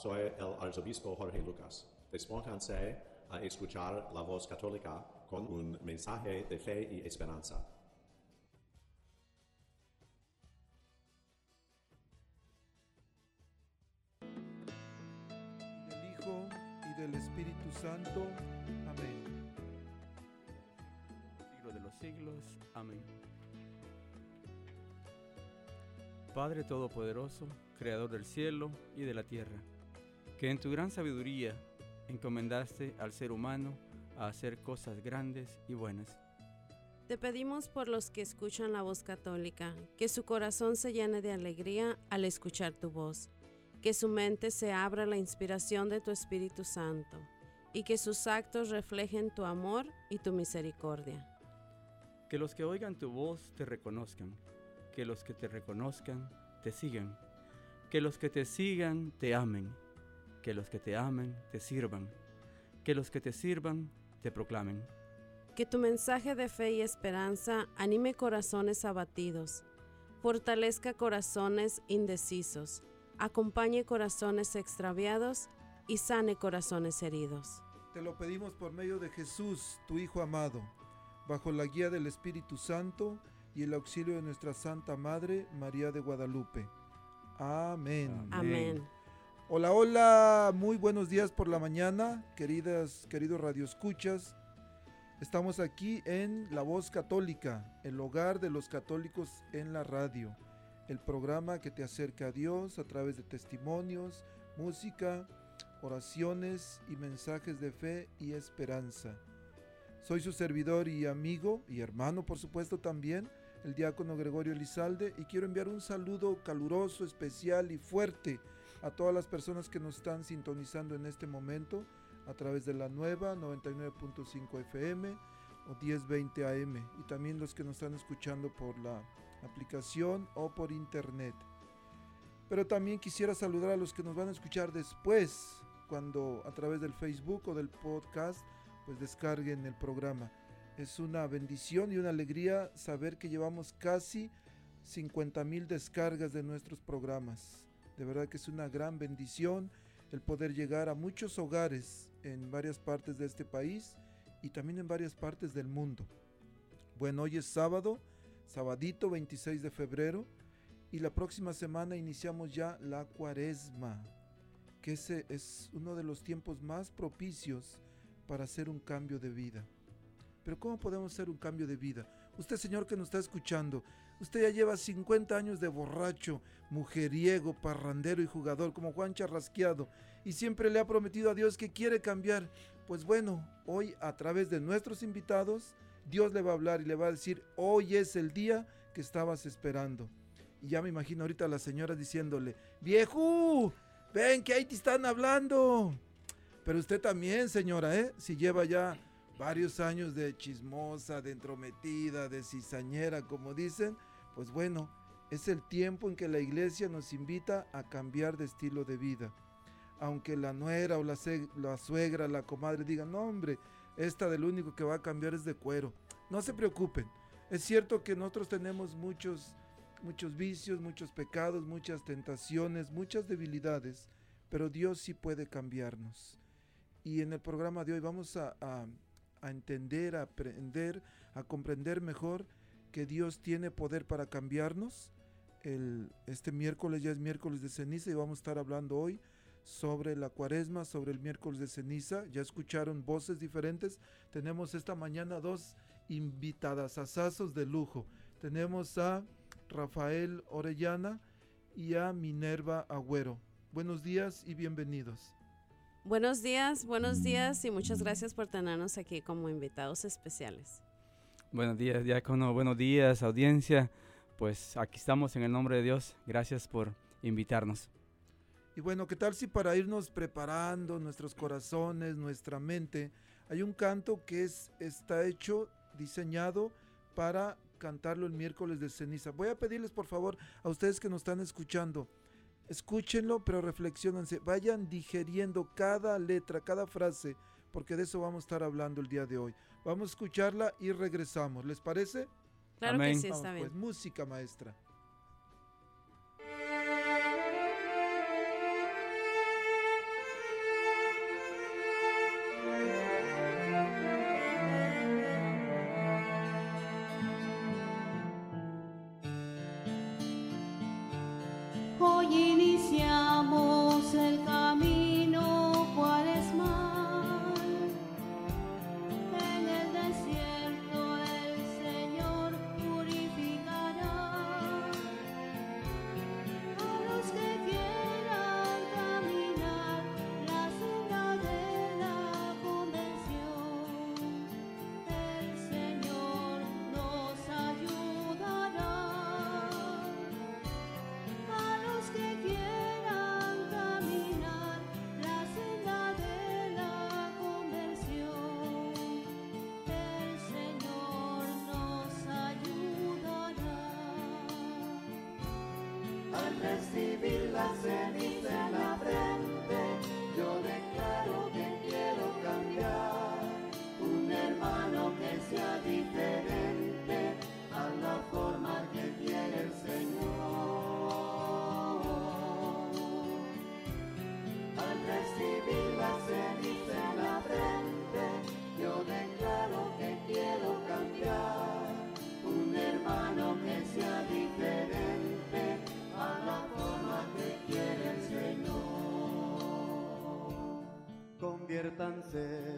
Soy el arzobispo Jorge Lucas. Despónganse a escuchar la voz católica con un mensaje de fe y esperanza. del Hijo y del Espíritu Santo. Amén. siglo de los siglos. Amén. Padre Todopoderoso, Creador del cielo y de la tierra, que en tu gran sabiduría encomendaste al ser humano a hacer cosas grandes y buenas. Te pedimos por los que escuchan la voz católica, que su corazón se llene de alegría al escuchar tu voz, que su mente se abra a la inspiración de tu Espíritu Santo y que sus actos reflejen tu amor y tu misericordia. Que los que oigan tu voz te reconozcan, que los que te reconozcan te sigan, que los que te sigan te amen, que los que te amen te sirvan, que los que te sirvan te proclamen. Que tu mensaje de fe y esperanza anime corazones abatidos, fortalezca corazones indecisos, acompañe corazones extraviados y sane corazones heridos. Te lo pedimos por medio de Jesús, tu Hijo amado, bajo la guía del Espíritu Santo y el auxilio de nuestra Santa Madre, María de Guadalupe. Amén. Amén. Hola, hola, muy buenos días por la mañana, queridas, queridos radioescuchas. Estamos aquí en La Voz Católica, el hogar de los católicos en la radio, el programa que te acerca a Dios a través de testimonios, música, oraciones y mensajes de fe y esperanza. Soy su servidor y amigo y hermano, por supuesto, también, el diácono Gregorio Elizalde, y quiero enviar un saludo caluroso, especial y fuerte a todas las personas que nos están sintonizando en este momento a través de la nueva 99.5 FM o 1020 AM y también los que nos están escuchando por la aplicación o por internet. Pero también quisiera saludar a los que nos van a escuchar después, cuando a través del Facebook o del podcast, pues descarguen el programa. Es una bendición y una alegría saber que llevamos casi 50 mil descargas de nuestros programas. De verdad que es una gran bendición el poder llegar a muchos hogares en varias partes de este país y también en varias partes del mundo. Bueno, hoy es sábado, sabadito 26 de febrero, y la próxima semana iniciamos ya la cuaresma, que ese es uno de los tiempos más propicios para hacer un cambio de vida. Pero ¿cómo podemos hacer un cambio de vida? Usted, señor que nos está escuchando, usted ya lleva 50 años de borracho, mujeriego, parrandero y jugador como Juan Charrasqueado y siempre le ha prometido a Dios que quiere cambiar. Pues bueno, hoy a través de nuestros invitados, Dios le va a hablar y le va a decir, hoy es el día que estabas esperando. Y ya me imagino ahorita a las señoras diciéndole, viejo, ven que ahí te están hablando. Pero usted también, señora, ¿eh? Si lleva ya varios años de chismosa, de entrometida, de cizañera, como dicen, pues bueno, es el tiempo en que la iglesia nos invita a cambiar de estilo de vida. Aunque la nuera o la, la suegra, la comadre digan, no hombre, esta del único que va a cambiar es de cuero. No se preocupen. Es cierto que nosotros tenemos muchos, muchos vicios, muchos pecados, muchas tentaciones, muchas debilidades, pero Dios sí puede cambiarnos. Y en el programa de hoy vamos a entender, a aprender, a comprender mejor que Dios tiene poder para cambiarnos. El, este miércoles ya es miércoles de ceniza y vamos a estar hablando hoy sobre la cuaresma, sobre el miércoles de ceniza. Ya escucharon voces diferentes. Tenemos esta mañana dos invitadas asazos de lujo. Tenemos a Rafael Orellana y a Minerva Agüero. Buenos días y bienvenidos. Buenos días, buenos días y muchas gracias por tenernos aquí como invitados especiales. Buenos días, diácono. Buenos días, audiencia pues aquí estamos en el nombre de Dios. Gracias por invitarnos. Y bueno, ¿qué tal si para irnos preparando nuestros corazones, nuestra mente, hay un canto que es, está hecho, diseñado para cantarlo el miércoles de ceniza? Voy a pedirles por favor a ustedes que nos están escuchando, escúchenlo, pero reflexionense, vayan digeriendo cada letra, cada frase, porque de eso vamos a estar hablando el día de hoy. Vamos a escucharla y regresamos, ¿les parece? Claro que sí, está Vamos, pues, bien. Música maestra. Hoy iniciamos el dances.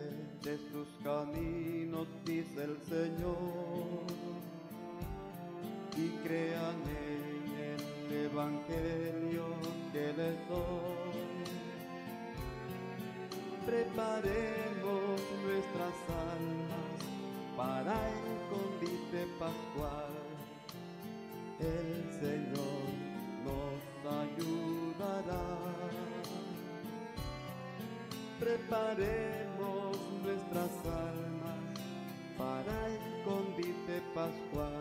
Pascua.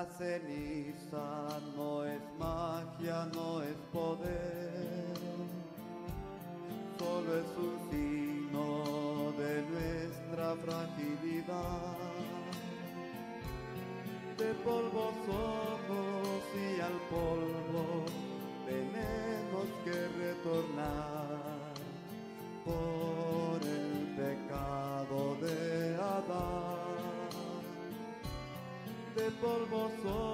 La ceniza no es magia, no es poder. por vosotros.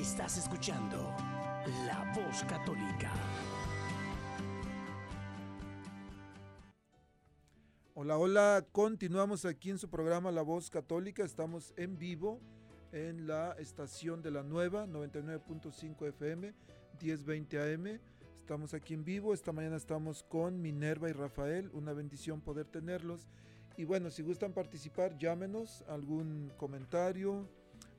Estás escuchando La Voz Católica. Hola, hola, continuamos aquí en su programa La Voz Católica, estamos en vivo en la estación de la nueva 99.5 FM, 1020 AM. Estamos aquí en vivo, esta mañana estamos con Minerva y Rafael, una bendición poder tenerlos. Y bueno, si gustan participar, llámenos, algún comentario,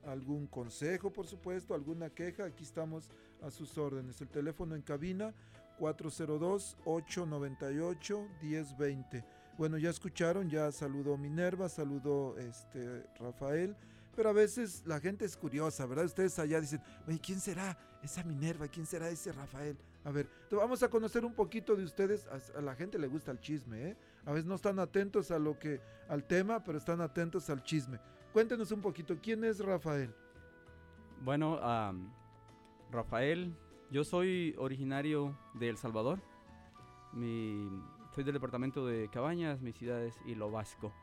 algún consejo, por supuesto, alguna queja, aquí estamos a sus órdenes. El teléfono en cabina 402-898-1020. Bueno, ya escucharon, ya saludó Minerva, saludó este Rafael, pero a veces la gente es curiosa, ¿verdad? Ustedes allá dicen, ¿quién será esa Minerva? ¿Quién será ese Rafael? A ver, vamos a conocer un poquito de ustedes. A, la gente le gusta el chisme, ¿eh? A veces no están atentos a lo que, al tema, pero están atentos al chisme. Cuéntenos un poquito, ¿quién es Rafael? Bueno, Rafael, yo soy originario de El Salvador. Soy del departamento de Cabañas, mi ciudad es Hilo Vasco.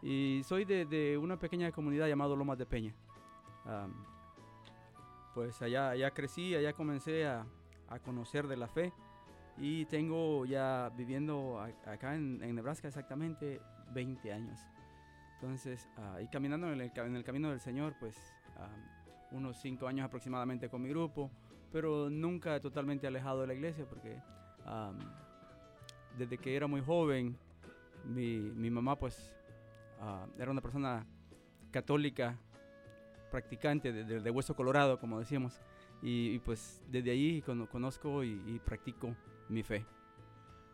Y soy de, una pequeña comunidad llamada Lomas de Peña. pues allá, allá crecí, allá comencé a, conocer de la fe. Y tengo ya viviendo acá en, Nebraska exactamente 20 años. Entonces, uh, y caminando en el, en el, camino del Señor, pues unos 5 años aproximadamente con mi grupo, pero nunca totalmente alejado de la iglesia porque desde que era muy joven, mi, mamá pues ah, era una persona católica, practicante de, hueso colorado, como decíamos, y, pues desde ahí conozco y, practico mi fe.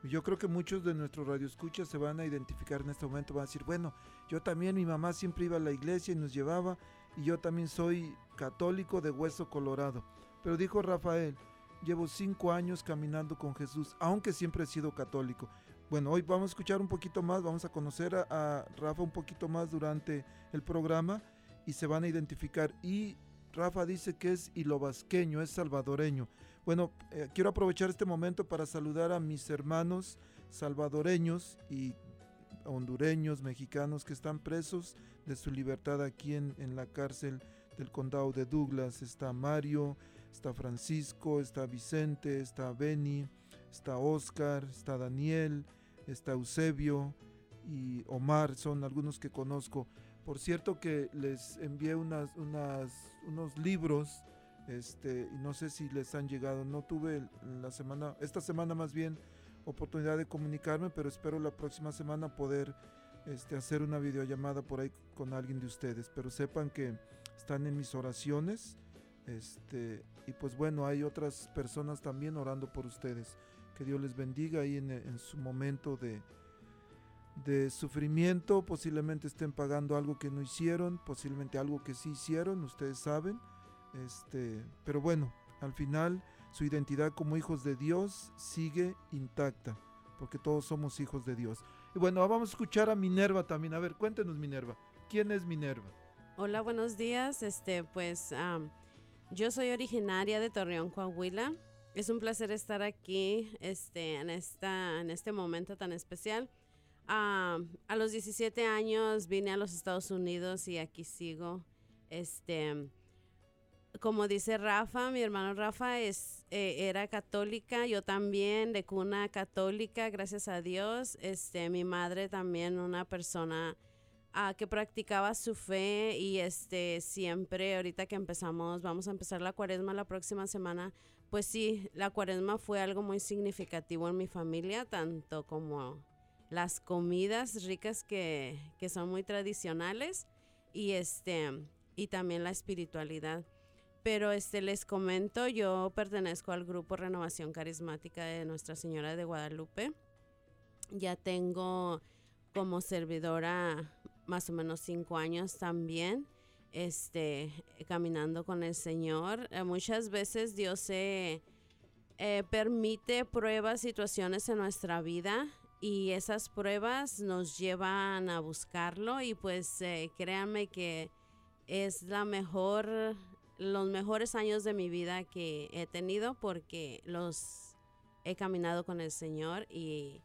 Yo creo que muchos de nuestros radioescuchas se van a identificar en este momento, van a decir, bueno, yo también, mi mamá siempre iba a la iglesia y nos llevaba, y yo también soy católico de hueso colorado. Pero dijo Rafael, llevo cinco años caminando con Jesús, aunque siempre he sido católico. Bueno, hoy vamos a escuchar un poquito más, vamos a conocer a, Rafa un poquito más durante el programa y se van a identificar. Y Rafa dice que es hilobasqueño, es salvadoreño. Bueno, eh, quiero aprovechar este momento para saludar a mis hermanos salvadoreños y hondureños, mexicanos que están presos de su libertad aquí en, en la cárcel del condado de Douglas. Está Mario, está Francisco, está Vicente, está Benny, está Oscar, está Daniel, está Eusebio y Omar, son algunos que conozco. Por cierto que les envié unas, unos libros, este, y no sé si les han llegado, no tuve la semana, esta semana más bien, oportunidad de comunicarme, pero espero la próxima semana poder este, hacer una videollamada por ahí con alguien de ustedes. Pero sepan que están en mis oraciones este, y pues bueno, hay otras personas también orando por ustedes. Que Dios les bendiga ahí en, su momento de, de sufrimiento. Posiblemente estén pagando algo que no hicieron, posiblemente algo que sí hicieron, ustedes saben. Este, pero bueno, al final su identidad como hijos de Dios sigue intacta, porque todos somos hijos de Dios. Y bueno, vamos a escuchar a Minerva también. A ver, cuéntenos Minerva. ¿Quién es Minerva? Hola, buenos días. Este, pues yo soy originaria de Torreón, Coahuila. Es un placer estar aquí este, en, esta, en este momento tan especial. a los 17 años vine a los Estados Unidos y aquí sigo. Este, como dice Rafa, mi hermano Rafa es, eh, era católica, yo también de cuna católica, gracias a Dios. Este, mi madre también una persona que practicaba su fe y este siempre ahorita que empezamos, vamos a empezar la cuaresma la próxima semana, pues sí, la cuaresma fue algo muy significativo en mi familia, tanto como las comidas ricas que, que son muy tradicionales y este y también la espiritualidad. Pero este les comento, yo pertenezco al grupo Renovación Carismática de Nuestra Señora de Guadalupe. Ya tengo como servidora más o menos cinco años también, este, caminando con el Señor. Eh, muchas veces Dios se eh, permite pruebas, situaciones en nuestra vida y esas pruebas nos llevan a buscarlo y pues eh, créanme que es la mejor, los mejores años de mi vida que he tenido porque los he caminado con el Señor y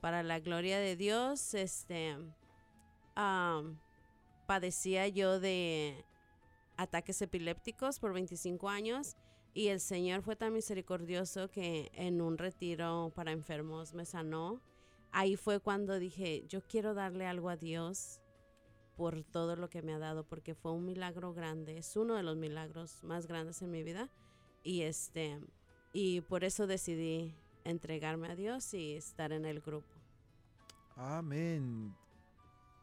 para la gloria de Dios, este, padecía yo de ataques epilépticos por 25 años y el Señor fue tan misericordioso que en un retiro para enfermos me sanó. Ahí fue cuando dije, yo quiero darle algo a Dios por todo lo que me ha dado, porque fue un milagro grande, es uno de los milagros más grandes en mi vida. Y este y por eso decidí entregarme a Dios y estar en el grupo. Amén.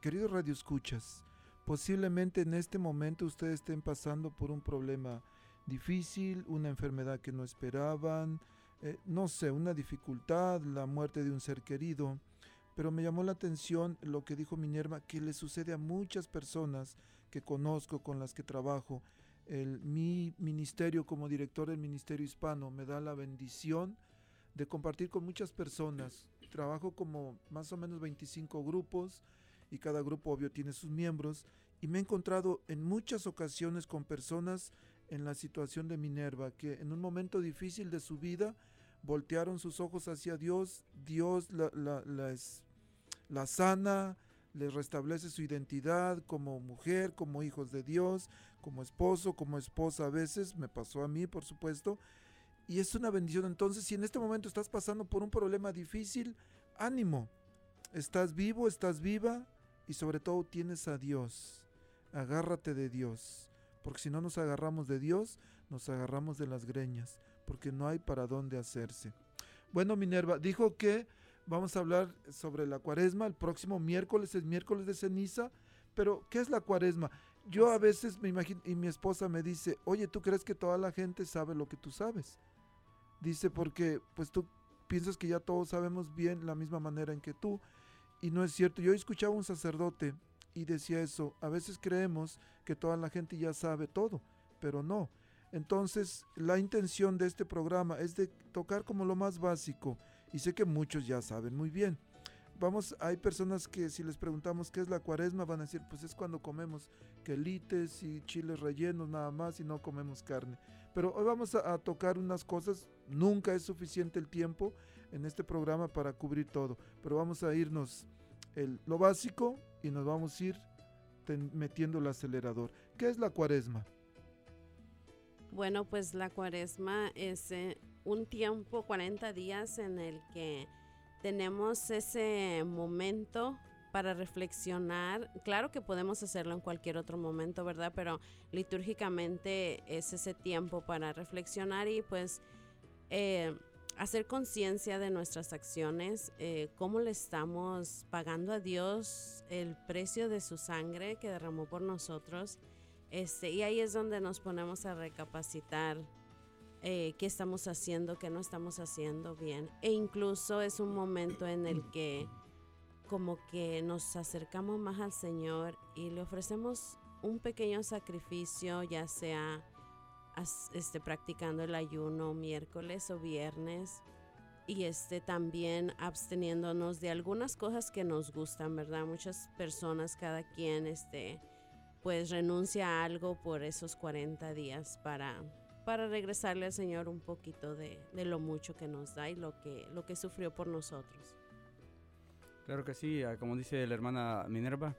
Queridos Radio Escuchas, posiblemente en este momento ustedes estén pasando por un problema difícil, una enfermedad que no esperaban, eh, no sé, una dificultad, la muerte de un ser querido. Pero me llamó la atención lo que dijo Minerva, que le sucede a muchas personas que conozco, con las que trabajo. El, mi ministerio como director del Ministerio Hispano me da la bendición de compartir con muchas personas. Trabajo como más o menos 25 grupos y cada grupo obvio tiene sus miembros y me he encontrado en muchas ocasiones con personas en la situación de Minerva que en un momento difícil de su vida voltearon sus ojos hacia Dios, Dios la, la, la sana, les restablece su identidad como mujer, como hijos de Dios, como esposo, como esposa a veces, me pasó a mí por supuesto, y es una bendición. Entonces, si en este momento estás pasando por un problema difícil, ánimo, estás vivo, estás viva y sobre todo tienes a Dios, agárrate de Dios, porque si no nos agarramos de Dios, nos agarramos de las greñas porque no hay para dónde hacerse. Bueno, Minerva, dijo que vamos a hablar sobre la cuaresma. El próximo miércoles es miércoles de ceniza. Pero, ¿qué es la cuaresma? Yo a veces me imagino, y mi esposa me dice, oye, ¿tú crees que toda la gente sabe lo que tú sabes? Dice, porque pues tú piensas que ya todos sabemos bien la misma manera en que tú. Y no es cierto. Yo escuchaba a un sacerdote y decía eso. A veces creemos que toda la gente ya sabe todo, pero no. Entonces, la intención de este programa es de tocar como lo más básico y sé que muchos ya saben muy bien. Vamos, hay personas que si les preguntamos qué es la cuaresma van a decir, pues es cuando comemos quelites y chiles rellenos nada más y no comemos carne. Pero hoy vamos a, tocar unas cosas, nunca es suficiente el tiempo en este programa para cubrir todo, pero vamos a irnos el, lo básico y nos vamos a ir metiendo el acelerador. ¿Qué es la cuaresma? Bueno, pues la cuaresma es eh, un tiempo, 40 días en el que tenemos ese momento para reflexionar. Claro que podemos hacerlo en cualquier otro momento, ¿verdad? Pero litúrgicamente es ese tiempo para reflexionar y pues eh, hacer conciencia de nuestras acciones, eh, cómo le estamos pagando a Dios el precio de su sangre que derramó por nosotros este, y ahí es donde nos ponemos a recapacitar eh, qué estamos haciendo, qué no estamos haciendo bien. E incluso es un momento en el que como que nos acercamos más al Señor y le ofrecemos un pequeño sacrificio, ya sea este, practicando el ayuno miércoles o viernes y este también absteniéndonos de algunas cosas que nos gustan, ¿verdad? Muchas personas, cada quien, este, pues renuncia a algo por esos 40 días para, para regresarle al Señor un poquito de, lo mucho que nos da y lo que, lo que sufrió por nosotros. Claro que sí, ah, como dice la hermana Minerva,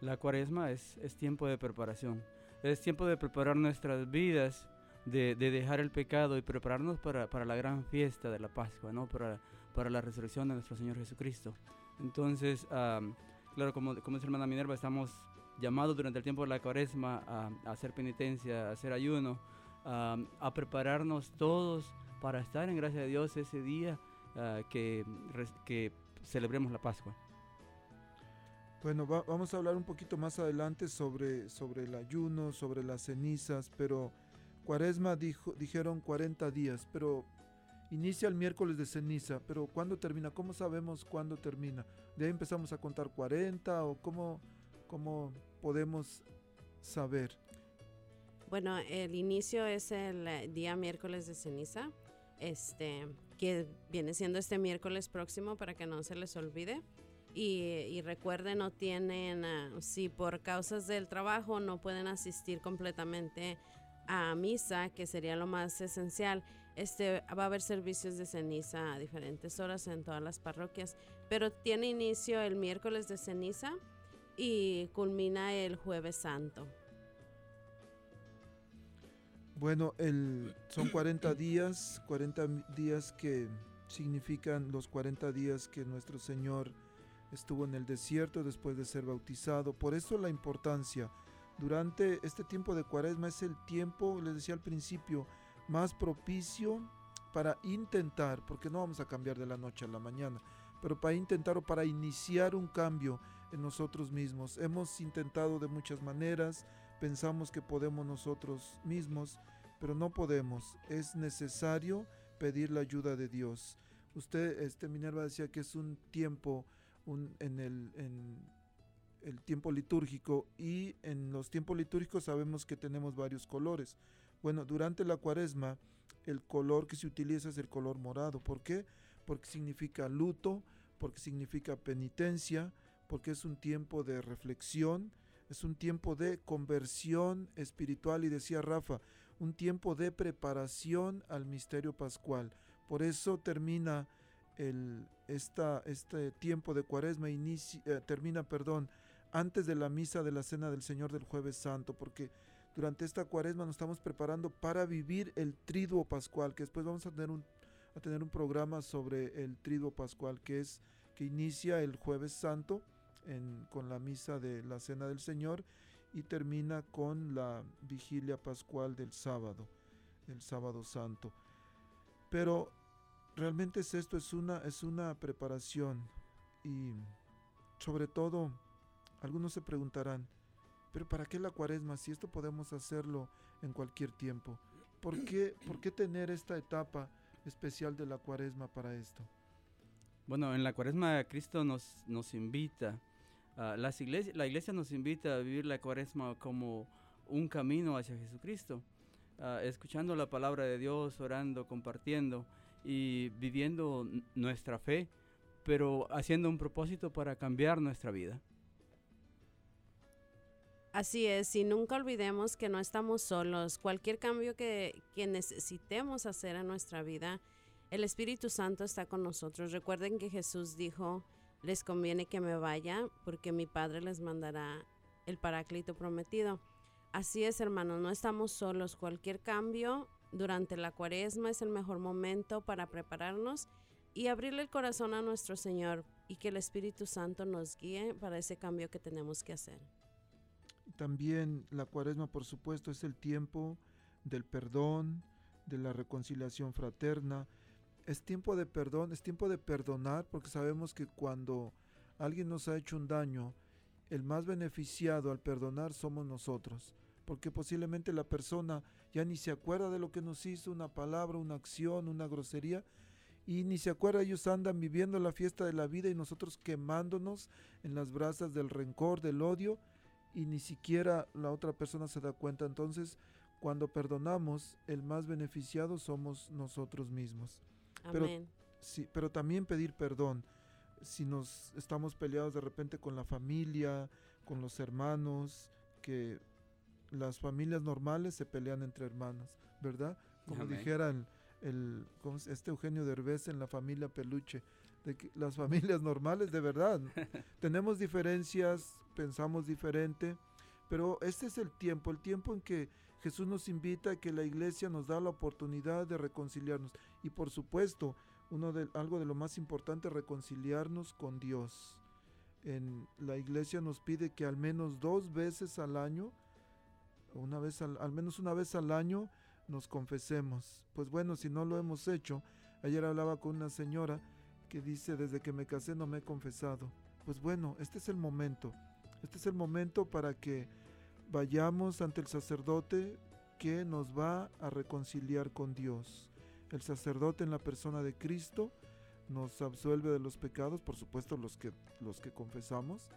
la cuaresma es, es tiempo de preparación, es tiempo de preparar nuestras vidas, de, dejar el pecado y prepararnos para, la gran fiesta de la Pascua, ¿no? para, para la resurrección de nuestro Señor Jesucristo. Entonces, claro, como, como dice la hermana Minerva, estamos llamado durante el tiempo de la cuaresma a, hacer penitencia, a hacer ayuno, a prepararnos todos para estar en gracia de Dios ese día ah, que, que celebremos la Pascua. Bueno, vamos a hablar un poquito más adelante sobre, sobre el ayuno, sobre las cenizas, pero Cuaresma dijo, dijeron 40 días, pero inicia el miércoles de ceniza, pero ¿cuándo termina? ¿Cómo sabemos cuándo termina? ¿De ahí empezamos a contar 40 o cómo, cómo podemos saber? Bueno, el inicio es el eh, día miércoles de ceniza, este, que viene siendo este miércoles próximo para que no se les olvide. Y, recuerden, no tienen, ah, si por causas del trabajo no pueden asistir completamente a misa, que sería lo más esencial, este, va a haber servicios de ceniza a diferentes horas en todas las parroquias, pero tiene inicio el miércoles de ceniza y culmina el jueves santo. Bueno, son 40 días, 40 días que significan los 40 días que nuestro Señor estuvo en el desierto después de ser bautizado. Por eso la importancia. Durante este tiempo de cuaresma es el tiempo, les decía al principio, más propicio para intentar, porque no vamos a cambiar de la noche a la mañana, pero para intentar o para iniciar un cambio en nosotros mismos. Hemos intentado de muchas maneras, pensamos que podemos nosotros mismos, pero no podemos. Es necesario pedir la ayuda de Dios. Usted, este Minerva decía que es un tiempo un, en, el, en el tiempo litúrgico y en los tiempos litúrgicos sabemos que tenemos varios colores. Bueno, durante la cuaresma el color que se utiliza es el color morado. ¿Por qué? Porque significa luto, porque significa penitencia, porque es un tiempo de reflexión, es un tiempo de conversión espiritual y decía Rafa, un tiempo de preparación al misterio pascual. Por eso termina el, esta, este tiempo de cuaresma, inicia, eh, termina, perdón, antes de la misa de la Cena del Señor del jueves santo, porque durante esta cuaresma nos estamos preparando para vivir el triduo pascual, que después vamos a tener un, a tener un programa sobre el triduo pascual, que es que inicia el jueves santo con la misa de la Cena del Señor y termina con la vigilia pascual del sábado, el sábado santo. Pero realmente es esto, es una, es una preparación y sobre todo algunos se preguntarán, pero ¿para qué la cuaresma si esto podemos hacerlo en cualquier tiempo? ¿Por qué, ¿Por qué tener esta etapa especial de la cuaresma para esto? Bueno, en la cuaresma Cristo nos, nos invita Ah, las la iglesia nos invita a vivir la cuaresma como un camino hacia Jesucristo, ah, escuchando la palabra de Dios, orando, compartiendo y viviendo nuestra fe, pero haciendo un propósito para cambiar nuestra vida. Así es, y nunca olvidemos que no estamos solos. Cualquier cambio que, que necesitemos hacer en nuestra vida, el Espíritu Santo está con nosotros. Recuerden que Jesús dijo, les conviene que me vaya porque mi Padre les mandará el Paráclito prometido. Así es, hermanos, no estamos solos. Cualquier cambio durante la cuaresma es el mejor momento para prepararnos y abrirle el corazón a nuestro Señor y que el Espíritu Santo nos guíe para ese cambio que tenemos que hacer. También la cuaresma, por supuesto, es el tiempo del perdón, de la reconciliación fraterna, es tiempo de perdón, es tiempo de perdonar, porque sabemos que cuando alguien nos ha hecho un daño, el más beneficiado al perdonar somos nosotros, porque posiblemente la persona ya ni se acuerda de lo que nos hizo, una palabra, una acción, una grosería, y ni se acuerda, ellos andan viviendo la fiesta de la vida y nosotros quemándonos en las brasas del rencor, del odio, y ni siquiera la otra persona se da cuenta. Entonces, cuando perdonamos, el más beneficiado somos nosotros mismos. Pero, sí, pero también pedir perdón. Si nos estamos peleados de repente con la familia, con los hermanos, que las familias normales se pelean entre hermanos, ¿verdad? Como dijera el, este Eugenio Derbez en la familia Peluche, de que las familias normales de verdad tenemos diferencias, pensamos diferente, pero este es el tiempo, el tiempo en que Jesús nos invita a que la iglesia nos da la oportunidad de reconciliarnos. Y por supuesto, uno de, algo de lo más importante, reconciliarnos con Dios. En la iglesia nos pide que al menos dos veces al año, una vez al, al menos una vez al año, nos confesemos. Pues bueno, si no lo hemos hecho, ayer hablaba con una señora que dice, desde que me casé no me he confesado. Pues bueno, este es el momento. Este es el momento para que vayamos ante el sacerdote que nos va a reconciliar con Dios. El sacerdote en la persona de Cristo nos absuelve de los pecados, por supuesto los que, los que confesamos,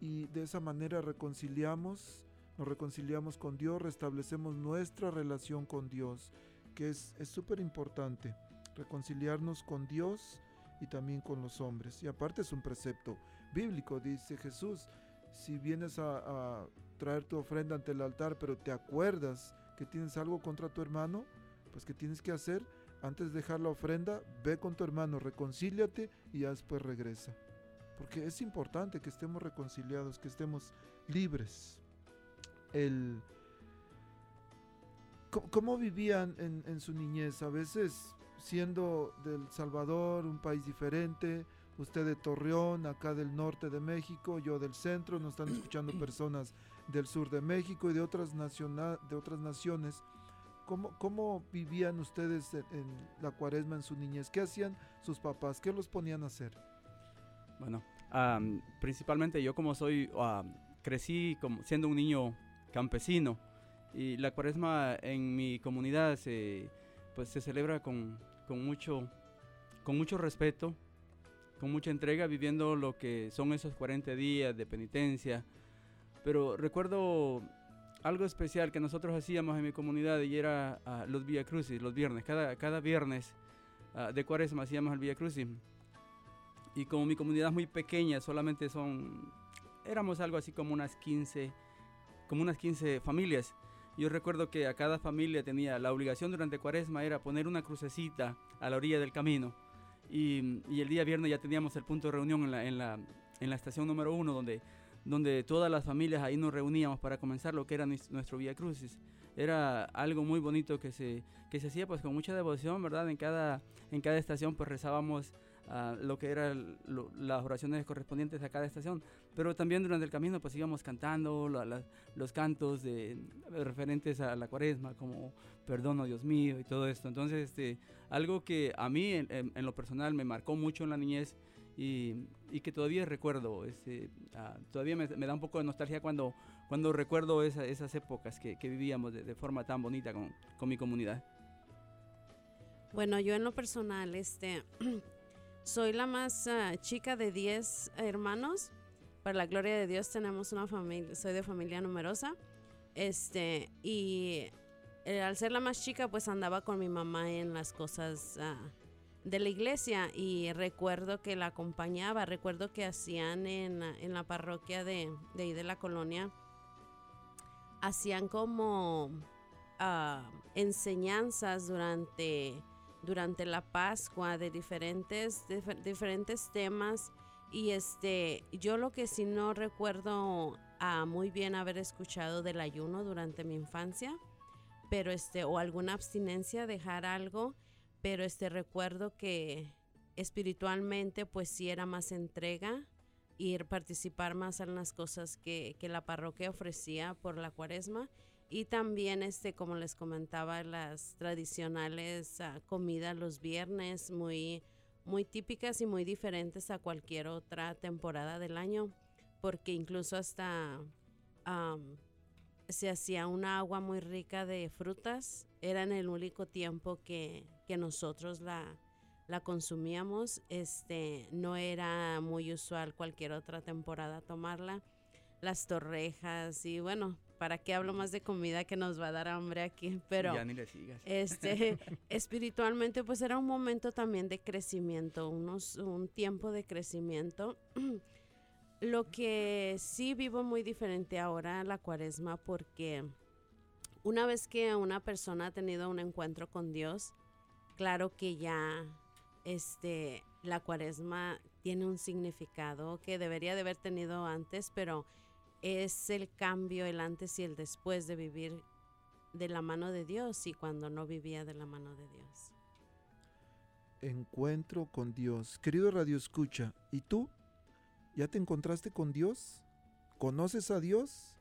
y de esa manera reconciliamos, nos reconciliamos con Dios, restablecemos nuestra relación con Dios, que es súper importante, reconciliarnos con Dios y también con los hombres. Y aparte es un precepto bíblico, dice Jesús, si vienes a, traer tu ofrenda ante el altar, pero te acuerdas que tienes algo contra tu hermano, pues ¿qué tienes que hacer? Antes de dejar la ofrenda, ve con tu hermano, reconcíliate y ya después regresa. Porque es importante que estemos reconciliados, que estemos libres. El, ¿Cómo, cómo vivían en, en su niñez? A veces siendo del Salvador, un país diferente, usted de Torreón, acá del norte de México, yo del centro, nos están escuchando personas del sur de México y de otras, naciona- de otras naciones. ¿Cómo, ¿Cómo vivían ustedes en, la cuaresma en su niñez? ¿Qué hacían sus papás? ¿Qué los ponían a hacer? Bueno, principalmente yo como soy, crecí como siendo un niño campesino y la cuaresma en mi comunidad se, pues, se celebra con, con mucho, con mucho respeto, con mucha entrega, viviendo lo que son esos 40 días de penitencia. Pero recuerdo algo especial que nosotros hacíamos en mi comunidad y era ah, los Via Crucis, los viernes. Cada, cada viernes ah, de cuaresma hacíamos el Via Crucis. Y como mi comunidad es muy pequeña, solamente son, éramos algo así como unas 15, como unas 15 familias. Yo recuerdo que a cada familia tenía la obligación durante cuaresma era poner una crucecita a la orilla del camino. Y, y el día viernes ya teníamos el punto de reunión en la, en la, en la estación número uno, donde, donde todas las familias ahí nos reuníamos para comenzar lo que era nues- nuestro Vía Crucis. Era algo muy bonito que se, que se hacía pues con mucha devoción, ¿verdad? En cada, en cada estación pues rezábamos ah, lo que eran las oraciones correspondientes a cada estación. Pero también durante el camino pues íbamos cantando los cantos de, referentes a la cuaresma, como Perdono Dios mío y todo esto. Entonces, este, algo que a mí en lo personal me marcó mucho en la niñez y, y que todavía recuerdo, este, ah, todavía me, me da un poco de nostalgia cuando, cuando recuerdo esa- esas épocas que, que vivíamos de, de forma tan bonita con, con mi comunidad. Bueno, yo en lo personal, este, soy la más ah, chica de 10 hermanos. Para la gloria de Dios tenemos una familia, soy de familia numerosa. Este, y eh, al ser la más chica, pues andaba con mi mamá en las cosas ah, de la iglesia y recuerdo que la acompañaba, recuerdo que hacían en, en la parroquia de, ahí de la colonia, hacían como ah, enseñanzas durante durante la Pascua de diferentes, dif- diferentes temas. Y este, yo lo que sí no recuerdo ah, muy bien haber escuchado del ayuno durante mi infancia, pero este, o alguna abstinencia, dejar algo, pero este recuerdo que espiritualmente pues sí era más entrega, ir participar más en las cosas que, que la parroquia ofrecía por la cuaresma. Y también este como les comentaba las tradicionales ah, comidas los viernes muy muy típicas y muy diferentes a cualquier otra temporada del año porque incluso hasta am, se hacía una agua muy rica de frutas. Era en el único tiempo que, que nosotros la la consumíamos este no era muy usual cualquier otra temporada tomarla las torrejas y bueno, ¿para qué hablo más de comida que nos va a dar hambre aquí? Pero ya ni le sigas. este espiritualmente pues era un momento también de crecimiento, unos un tiempo de crecimiento. Lo que sí vivo muy diferente ahora la Cuaresma porque una vez que una persona ha tenido un encuentro con Dios, claro que ya este la Cuaresma tiene un significado que debería de haber tenido antes, pero es el cambio, el antes y el después de vivir de la mano de Dios y cuando no vivía de la mano de Dios. Encuentro con Dios. Querido Radio Escucha, ¿y tú? ¿Ya te encontraste con Dios? ¿Conoces a Dios?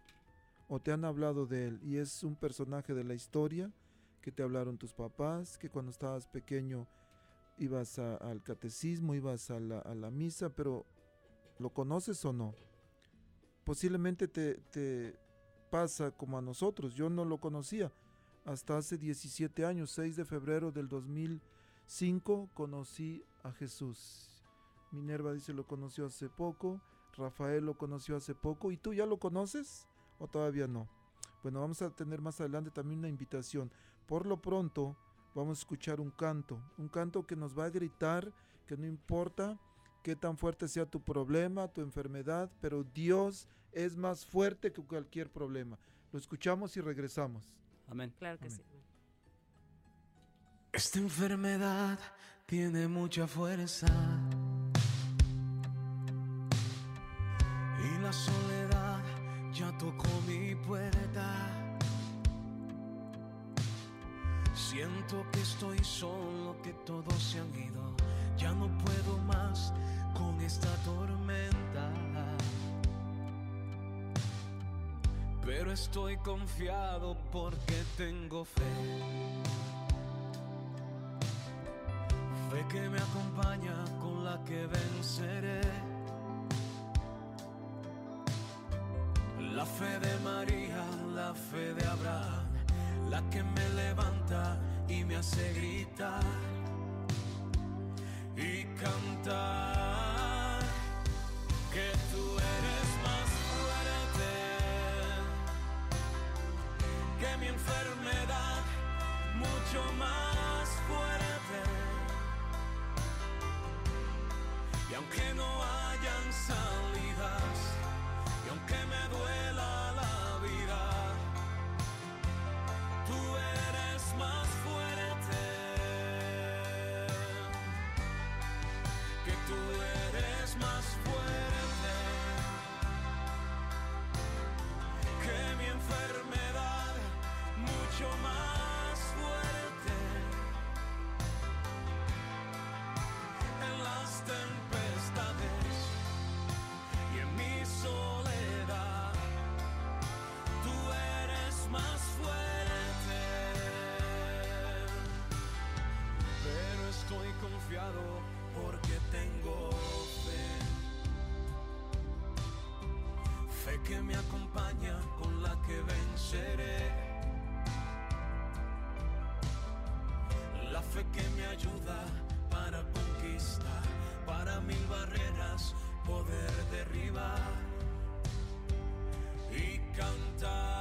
¿O te han hablado de Él? Y es un personaje de la historia que te hablaron tus papás, que cuando estabas pequeño ibas a- al catecismo, ibas a la, a la misa, pero ¿lo conoces o no? Posiblemente te, te pasa como a nosotros. Yo no lo conocía. Hasta hace 17 años, 6 de febrero del 2005, conocí a Jesús. Minerva dice lo conoció hace poco. Rafael lo conoció hace poco. ¿Y tú ya lo conoces o todavía no? Bueno, vamos a tener más adelante también una invitación. Por lo pronto, vamos a escuchar un canto. Un canto que nos va a gritar que no importa qué tan fuerte sea tu problema, tu enfermedad, pero Dios es más fuerte que cualquier problema. Lo escuchamos y regresamos. Amén. Claro que Amén. sí. Esta enfermedad tiene mucha fuerza y la soledad ya tocó mi puerta. Siento que estoy solo, que todos se han ido. Ya no puedo más con esta tormenta. Pero estoy confiado porque tengo fe. Fe que me acompaña con la que venceré. La fe de María, la fe de Abraham, la que me levanta y me hace gritar y cantar que tú eres más fuerte que mi enfermedad, mucho más fuerte. Y aunque no hayan que me acompaña con la que venceré. La fe que me ayuda para conquistar, para mil barreras poder derribar y cantar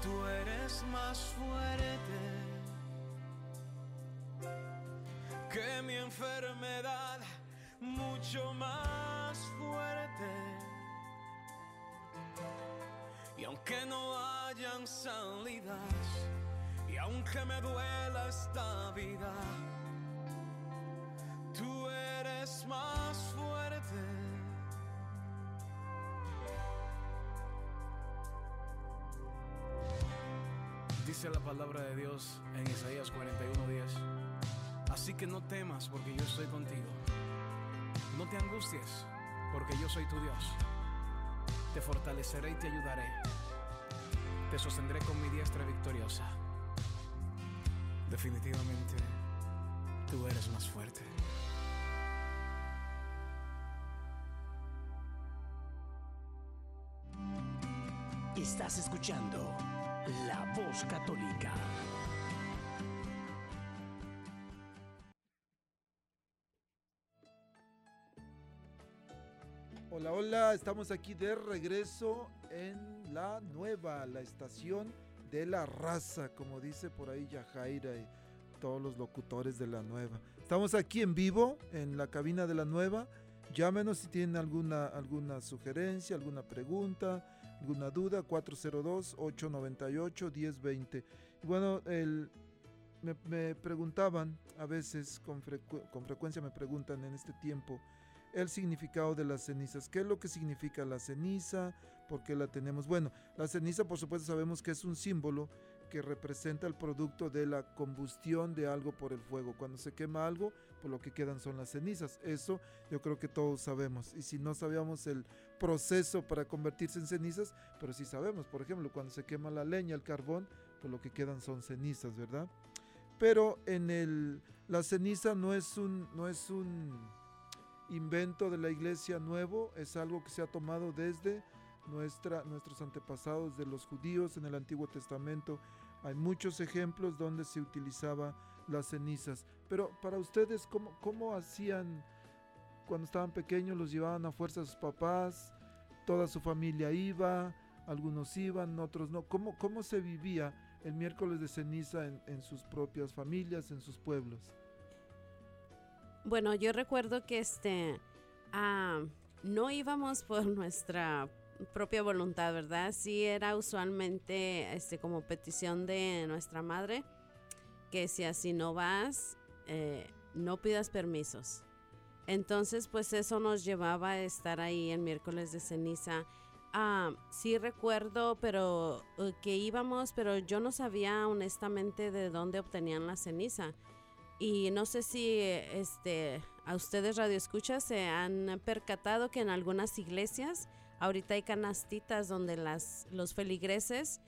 tú eres más fuerte que mi enfermedad, mucho más fuerte. Y aunque no hayan salidas, y aunque me duela esta vida, tú eres más fuerte. Dice la palabra de Dios en Isaías 41:10. Así que no temas porque yo estoy contigo. No te angusties porque yo soy tu Dios. Te fortaleceré y te ayudaré. Te sostendré con mi diestra victoriosa. Definitivamente, tú eres más fuerte. Estás escuchando La Voz Católica. Hola, hola, estamos aquí de regreso en la nueva, la estación de la raza, como dice por ahí Yajaira y todos los locutores de la nueva. Estamos aquí en vivo en la cabina de la nueva. Llámenos si tienen alguna, alguna sugerencia, alguna pregunta, alguna duda, 402-898-1020. Y bueno, el, me, preguntaban, a veces con, con frecuencia me preguntan en este tiempo, el significado de las cenizas. ¿Qué es lo que significa la ceniza? ¿Por qué la tenemos? Bueno, la ceniza por supuesto sabemos que es un símbolo que representa el producto de la combustión de algo por el fuego. Cuando se quema algo, pues lo que quedan son las cenizas. Eso yo creo que todos sabemos. Y si no sabíamos el proceso para convertirse en cenizas, pero sí sabemos, por ejemplo, cuando se quema la leña, el carbón, pues lo que quedan son cenizas, ¿verdad? Pero en el la ceniza no es un no es un invento de la iglesia nuevo, es algo que se ha tomado desde nuestra, nuestros antepasados de los judíos en el Antiguo Testamento. Hay muchos ejemplos donde se utilizaba las cenizas. Pero para ustedes, ¿cómo, cómo hacían cuando estaban pequeños? ¿Los llevaban a fuerza a sus papás? ¿Toda su familia iba? Algunos iban, otros no. ¿Cómo, cómo se vivía el miércoles de ceniza en, sus propias familias, en sus pueblos? Bueno, yo recuerdo que este ah, no íbamos por nuestra propia voluntad, ¿verdad? Sí era usualmente este como petición de nuestra madre que si así no vas, eh, no pidas permisos. Entonces, pues eso nos llevaba a estar ahí el miércoles de ceniza. Ah, sí recuerdo, pero uh, que íbamos, pero yo no sabía honestamente de dónde obtenían la ceniza. Y no sé si este, a ustedes radioescuchas se han percatado que en algunas iglesias ahorita hay canastitas donde las, los feligreses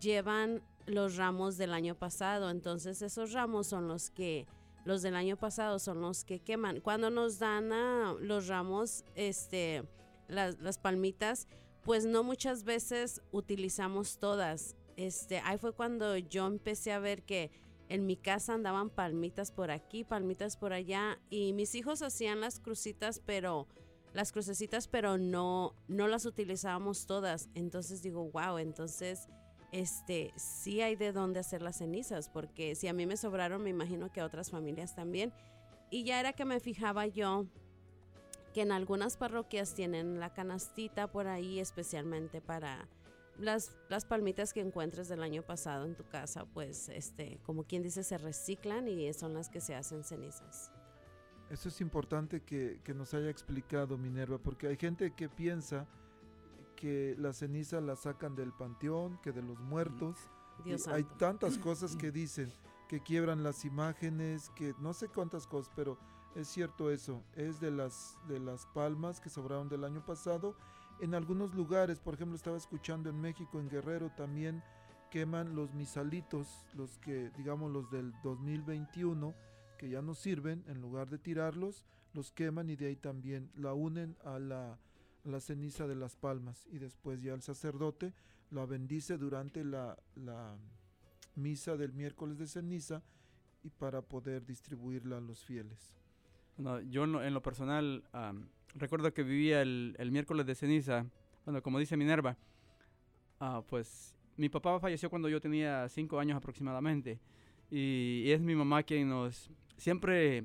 llevan los ramos del año pasado. Entonces esos ramos son los que, los del año pasado son los que queman. Cuando nos dan los ramos, este, las, las palmitas, pues no muchas veces utilizamos todas. Este, ahí fue cuando yo empecé a ver que en mi casa andaban palmitas por aquí, palmitas por allá y mis hijos hacían las crucitas, pero las crucecitas, pero no no las utilizábamos todas. Entonces digo, "Wow, entonces este sí hay de dónde hacer las cenizas, porque si a mí me sobraron, me imagino que a otras familias también." Y ya era que me fijaba yo que en algunas parroquias tienen la canastita por ahí especialmente para las, las palmitas que encuentres del año pasado en tu casa, pues, este, como quien dice, se reciclan y son las que se hacen cenizas. Eso es importante que, que nos haya explicado Minerva, porque hay gente que piensa que la ceniza la sacan del panteón, que de los muertos. Dios hay tantas cosas que dicen, que quiebran las imágenes, que no sé cuántas cosas, pero es cierto eso, es de las, de las palmas que sobraron del año pasado en algunos lugares, por ejemplo, estaba escuchando en México, en Guerrero también queman los misalitos, los que, digamos, los del 2021, que ya no sirven, en lugar de tirarlos, los queman y de ahí también la unen a la, a la ceniza de las palmas y después ya el sacerdote la bendice durante la, la misa del miércoles de ceniza y para poder distribuirla a los fieles. No, yo en lo personal am, recuerdo que vivía el, el miércoles de ceniza, bueno, como dice Minerva, ah, pues mi papá falleció cuando yo tenía cinco años aproximadamente y es mi mamá quien nos siempre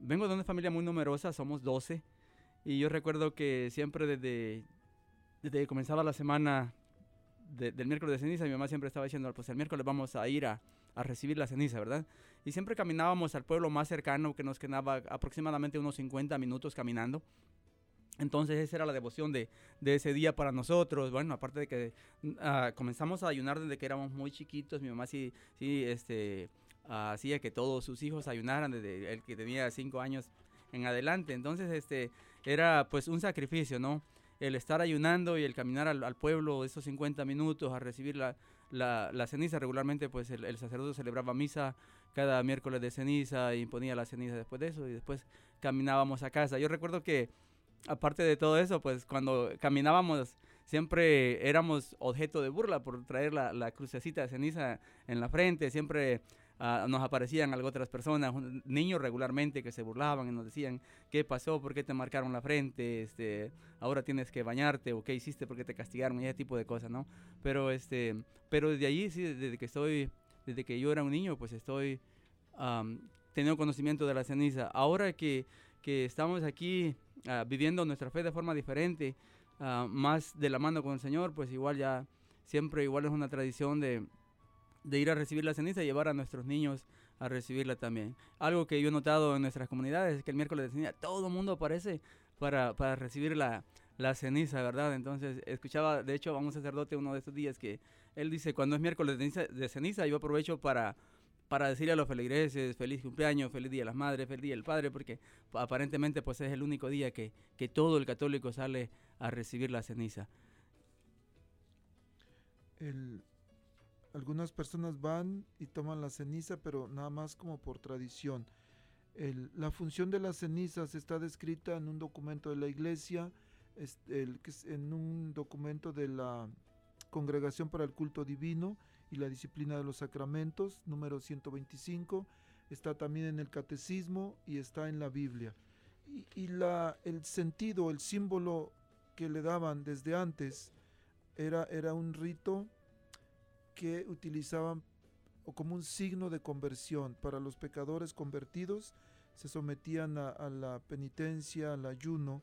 vengo de una familia muy numerosa, somos 12 y yo recuerdo que siempre desde, desde que comenzaba la semana de- del miércoles de ceniza mi mamá siempre estaba diciendo pues el miércoles vamos a ir a, a recibir la ceniza, ¿verdad? Y siempre caminábamos al pueblo más cercano, que nos quedaba aproximadamente unos 50 minutos caminando. Entonces esa era la devoción de, de ese día para nosotros. Bueno, aparte de que ah, comenzamos a ayunar desde que éramos muy chiquitos, mi mamá sí, sí este, hacía que todos sus hijos ayunaran desde el que tenía 5 años en adelante. Entonces este, era pues un sacrificio, ¿no? El estar ayunando y el caminar al, al pueblo esos 50 minutos a recibir la, la, ceniza. Regularmente pues el, el sacerdote celebraba misa cada miércoles de ceniza y ponía la ceniza después de eso y después caminábamos a casa. Yo recuerdo que aparte de todo eso, pues cuando caminábamos siempre éramos objeto de burla por traer la, la crucecita de ceniza en la frente, siempre ah, nos aparecían algo otras personas, niños regularmente que se burlaban y nos decían, ¿qué pasó? ¿Por qué te marcaron la frente? Este, ahora tienes que bañarte o qué hiciste porque te castigaron y ese tipo de cosas, ¿no? Pero este, pero desde allí sí, desde que estoy, desde que yo era un niño, pues estoy am, teniendo conocimiento de la ceniza. Ahora que, que estamos aquí ah, viviendo nuestra fe de forma diferente, ah, más de la mano con el Señor, pues igual ya siempre igual es una tradición de, de ir a recibir la ceniza y llevar a nuestros niños a recibirla también. Algo que yo he notado en nuestras comunidades es que el miércoles de ceniza todo el mundo aparece para, para recibir la, la ceniza, ¿verdad? Entonces escuchaba, de hecho, a un sacerdote uno de estos días que él dice, cuando es miércoles de ceniza, yo aprovecho para, para decirle a los feligreses feliz cumpleaños, feliz día de las madres, feliz día del padre, porque pa- aparentemente pues es el único día que, que todo el católico sale a recibir la ceniza. el- algunas personas van y toman la ceniza, pero nada más como por tradición. El- la función de las cenizas está descrita en un documento de la iglesia, es- el- en un documento de la Congregación para el Culto Divino y la Disciplina de los Sacramentos, número 125. Está también en el Catecismo y está en la Biblia. Y, y la, el sentido, el símbolo que le daban desde antes era, era un rito que utilizaban como un signo de conversión para los pecadores convertidos se sometían a, a la penitencia, al ayuno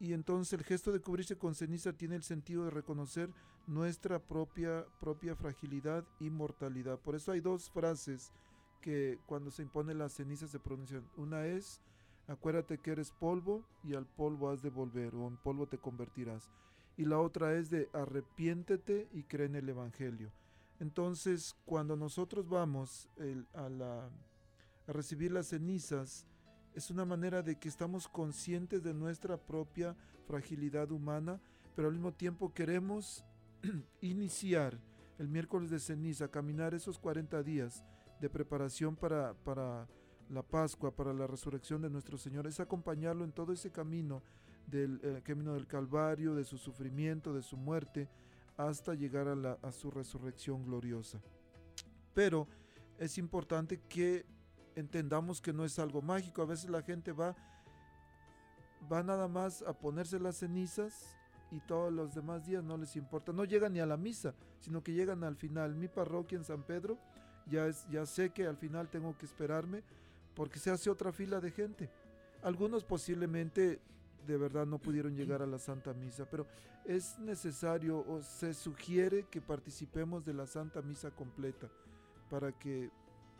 y entonces el gesto de cubrirse con ceniza tiene el sentido de reconocer nuestra propia propia fragilidad y mortalidad. Por eso hay dos frases que cuando se impone la ceniza se pronuncian. Una es acuérdate que eres polvo y al polvo has de volver o en polvo te convertirás y la otra es de arrepiéntete y cree en el Evangelio. Entonces, cuando nosotros vamos a, la- a recibir las cenizas, es una manera de que estamos conscientes de nuestra propia fragilidad humana, pero al mismo tiempo queremos iniciar el miércoles de ceniza, caminar esos 40 días de preparación para, para la Pascua, para la resurrección de nuestro Señor, es acompañarlo en todo ese camino del eh, camino del Calvario, de su sufrimiento, de su muerte, hasta llegar a, la- su resurrección gloriosa. Pero es importante que entendamos que no es algo mágico. A veces la gente va, va nada más a ponerse las cenizas y todos los demás días no les importa. No llegan ni a la misa, sino que llegan al final. Mi parroquia en San Pedro, ya, es, ya sé que al final tengo que esperarme porque se hace otra fila de gente. Algunos posiblemente de verdad no pudieron llegar a la Santa Misa, pero es necesario o se sugiere que participemos de la Santa Misa completa para que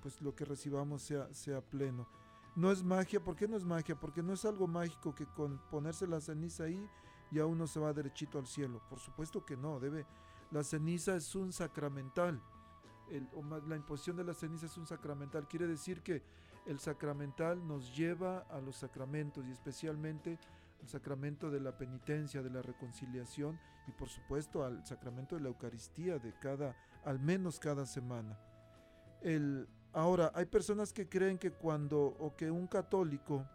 pues lo que recibamos sea, sea pleno. No es magia, ¿por qué no es magia? Porque no es algo mágico que con ponerse la ceniza ahí ya uno se va derechito al cielo. Por supuesto que no, debe. La ceniza es un sacramental. La imposición de la ceniza es un sacramental. Quiere decir que el sacramental nos lleva a los sacramentos y especialmente al sacramento de la penitencia, de la reconciliación y por supuesto al sacramento de la Eucaristía de cada, al menos cada semana. El, ahora, hay personas que creen que cuando, o que un católico,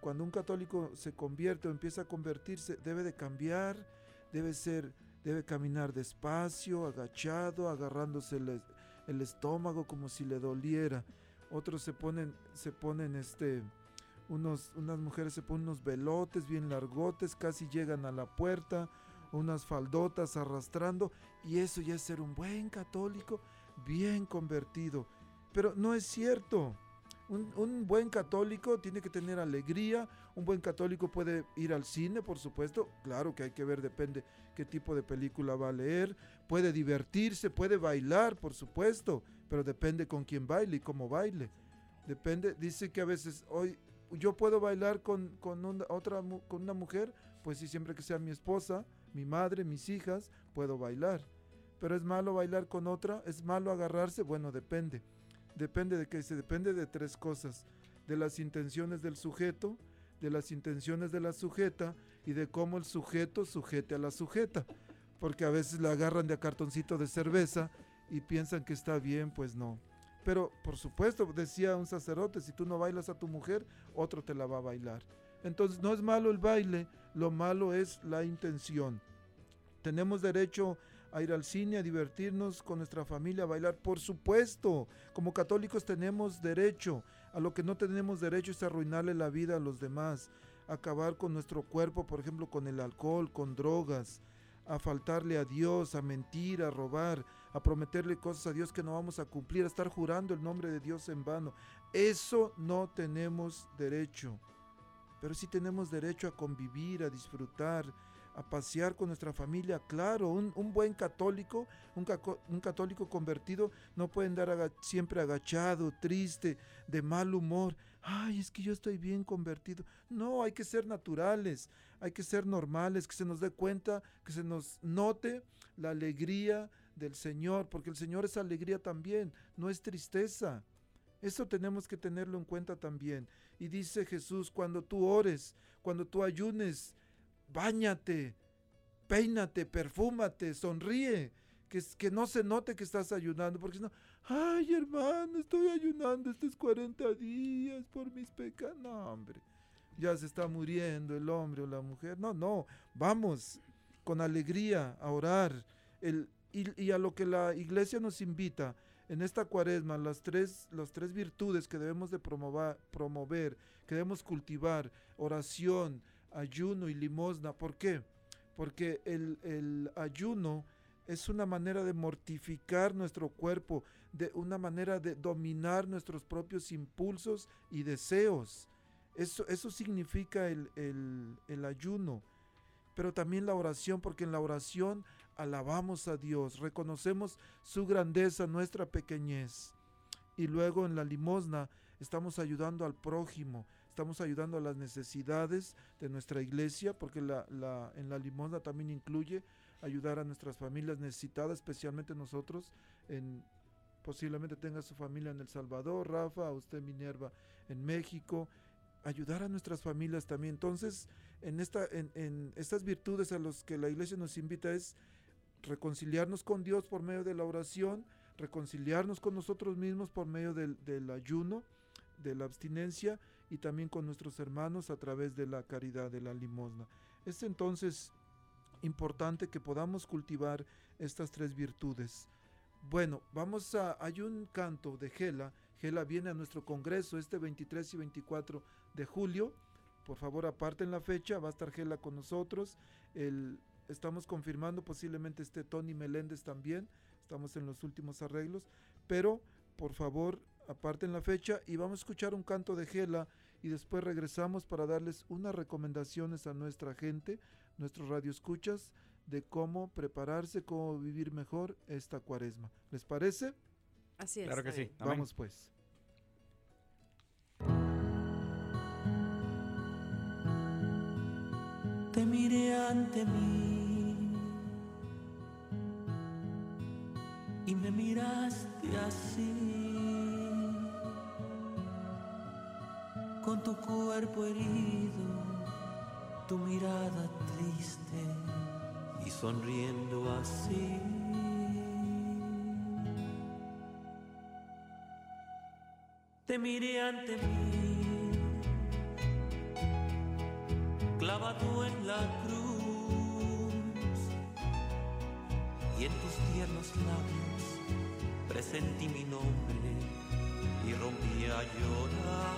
cuando un católico se convierte o empieza a convertirse, debe de cambiar, debe ser, debe caminar despacio, agachado, agarrándose el, el estómago como si le doliera. Otros se ponen, se ponen este, unos, unas mujeres se ponen unos velotes bien largotes, casi llegan a la puerta, unas faldotas arrastrando, y eso ya es ser un buen católico, bien convertido. Pero no es cierto. Un, un buen católico tiene que tener alegría, un buen católico puede ir al cine, por supuesto, claro que hay que ver, depende qué tipo de película va a leer, puede divertirse, puede bailar, por supuesto, pero depende con quién baile y cómo baile. Depende, dice que a veces hoy yo puedo bailar con, con una, otra, con una mujer, pues sí, siempre que sea mi esposa, mi madre, mis hijas, puedo bailar. Pero es malo bailar con otra, es malo agarrarse, bueno, depende. Depende de qué, se depende de tres cosas, de las intenciones del sujeto, de las intenciones de la sujeta y de cómo el sujeto sujete a la sujeta. Porque a veces la agarran de cartoncito de cerveza y piensan que está bien, pues no. Pero por supuesto, decía un sacerdote, si tú no bailas a tu mujer, otro te la va a bailar. Entonces no es malo el baile, lo malo es la intención. Tenemos derecho a ir al cine, a divertirnos con nuestra familia, a bailar. Por supuesto, como católicos tenemos derecho. A lo que no tenemos derecho es arruinarle la vida a los demás, acabar con nuestro cuerpo, por ejemplo, con el alcohol, con drogas, a faltarle a Dios, a mentir, a robar, a prometerle cosas a Dios que no vamos a cumplir, a estar jurando el nombre de Dios en vano. Eso no tenemos derecho. Pero sí tenemos derecho a convivir, a disfrutar, a pasear con nuestra familia. Claro, un, un buen católico, un, católico convertido, no puede andar siempre agachado, triste, de mal humor. Ay, es que yo estoy bien convertido. No, hay que ser naturales, hay que ser normales, que se nos dé cuenta, que se nos note la alegría del Señor, porque el Señor es alegría también, no es tristeza. Eso tenemos que tenerlo en cuenta también. Y dice Jesús, cuando tú ores, cuando tú ayunes, báñate, peínate, perfúmate, sonríe, que, que no se note que estás ayunando, porque si no, ay hermano, estoy ayunando estos 40 días por mis pecados. No, hombre, ya se está muriendo el hombre o la mujer. No, no, vamos con alegría a orar. El, y, a lo que la iglesia nos invita en esta cuaresma, las tres, las tres virtudes que debemos de promover, promover, que debemos cultivar, oración, ayuno y limosna. ¿Por qué? Porque el, el ayuno es una manera de mortificar nuestro cuerpo, de una manera de dominar nuestros propios impulsos y deseos. Eso, eso significa el, el- el ayuno. Pero también la oración, porque en la oración alabamos a Dios, reconocemos su grandeza, nuestra pequeñez. Y luego en la limosna estamos ayudando al prójimo, estamos ayudando a las necesidades de nuestra iglesia, porque la, en la limosna también incluye ayudar a nuestras familias necesitadas, especialmente nosotros, en, posiblemente tenga su familia en El Salvador, Rafa, usted Minerva en México, ayudar a nuestras familias también. Entonces, en, esta, en, en estas virtudes a las que la iglesia nos invita es reconciliarnos con Dios por medio de la oración, reconciliarnos con nosotros mismos por medio del, ayuno, de la abstinencia y también con nuestros hermanos a través de la caridad, de la limosna. Es entonces importante que podamos cultivar estas tres virtudes. Bueno, vamos a, hay un canto de Gela, Gela viene a nuestro congreso este 23 y 24 de julio, por favor aparten la fecha, va a estar Gela con nosotros, el, estamos confirmando posiblemente esté Tony Meléndez también, estamos en los últimos arreglos, pero por favor aparten la fecha y vamos a escuchar un canto de Gela y después regresamos para darles unas recomendaciones a nuestra gente, nuestros radioescuchas, de cómo prepararse, cómo vivir mejor esta cuaresma. ¿Les parece? Así es. Claro que sí. Amén. Vamos pues. te miré ante mí y me miraste así, con tu cuerpo herido, tu mirada triste y sonriendo así. Te miré ante mí clavado en la cruz tiernos labios presentí mi nombre y rompí a llorar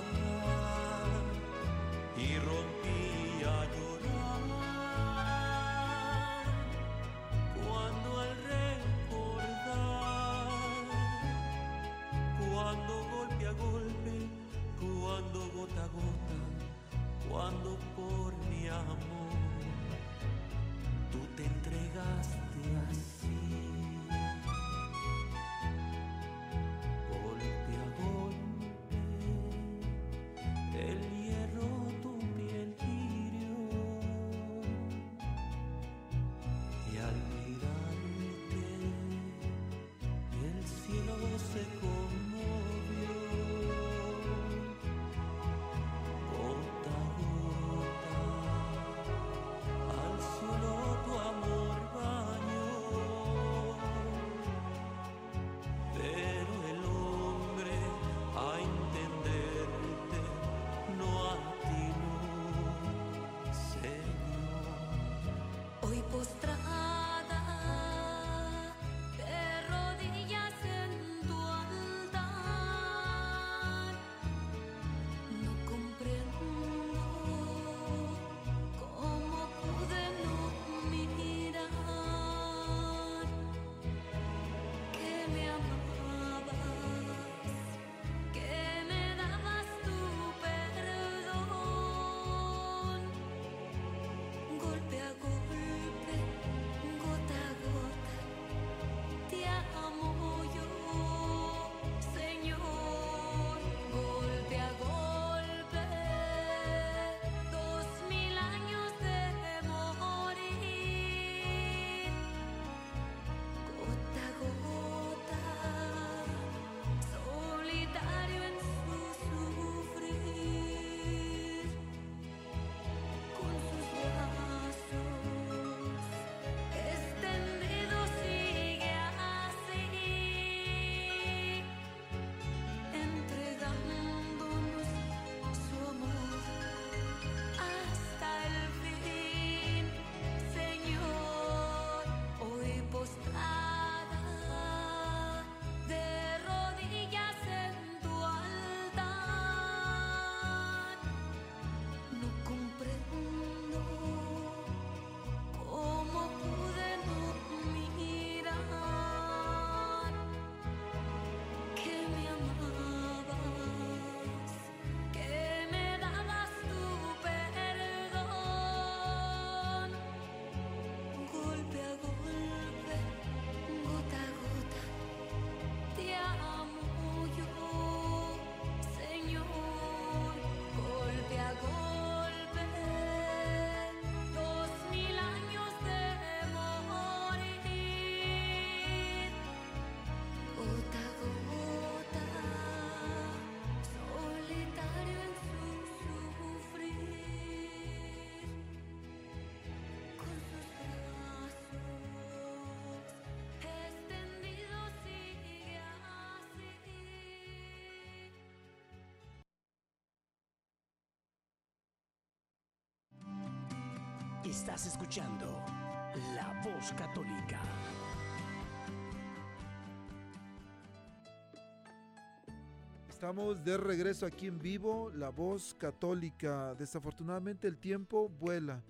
Estás escuchando La Voz Católica. Estamos de regreso aquí en vivo, La Voz Católica. Desafortunadamente el tiempo vuela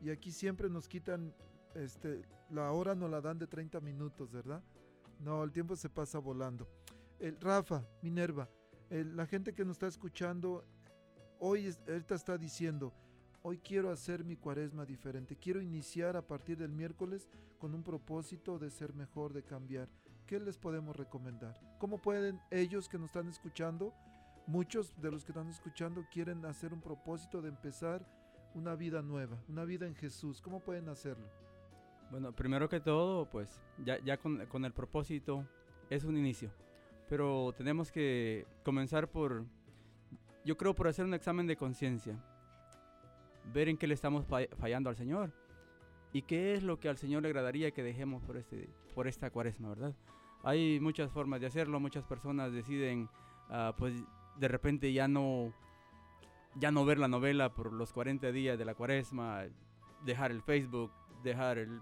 y aquí siempre nos quitan, este, la hora nos la dan de 30 minutos, ¿verdad? No, el tiempo se pasa volando. El, Rafa, Minerva, la gente que nos está escuchando hoy ahorita está diciendo, hoy quiero hacer mi cuaresma diferente, quiero iniciar a partir del miércoles con un propósito de ser mejor, de cambiar. ¿Qué les podemos recomendar? ¿Cómo pueden ellos que nos están escuchando, muchos de los que están escuchando quieren hacer un propósito de empezar una vida nueva, una vida en Jesús? ¿Cómo pueden hacerlo? Bueno, primero que todo, pues ya, con el propósito es un inicio. Pero tenemos que comenzar por, yo creo, por hacer un examen de conciencia. Ver en qué le estamos fa- fallando al Señor. Y qué es lo que al Señor le agradaría que dejemos por, este, por esta cuaresma, ¿verdad? Hay muchas formas de hacerlo. Muchas personas deciden, ah, pues, de repente ya no, ya no ver la novela por los 40 días de la cuaresma, dejar el Facebook, dejar el,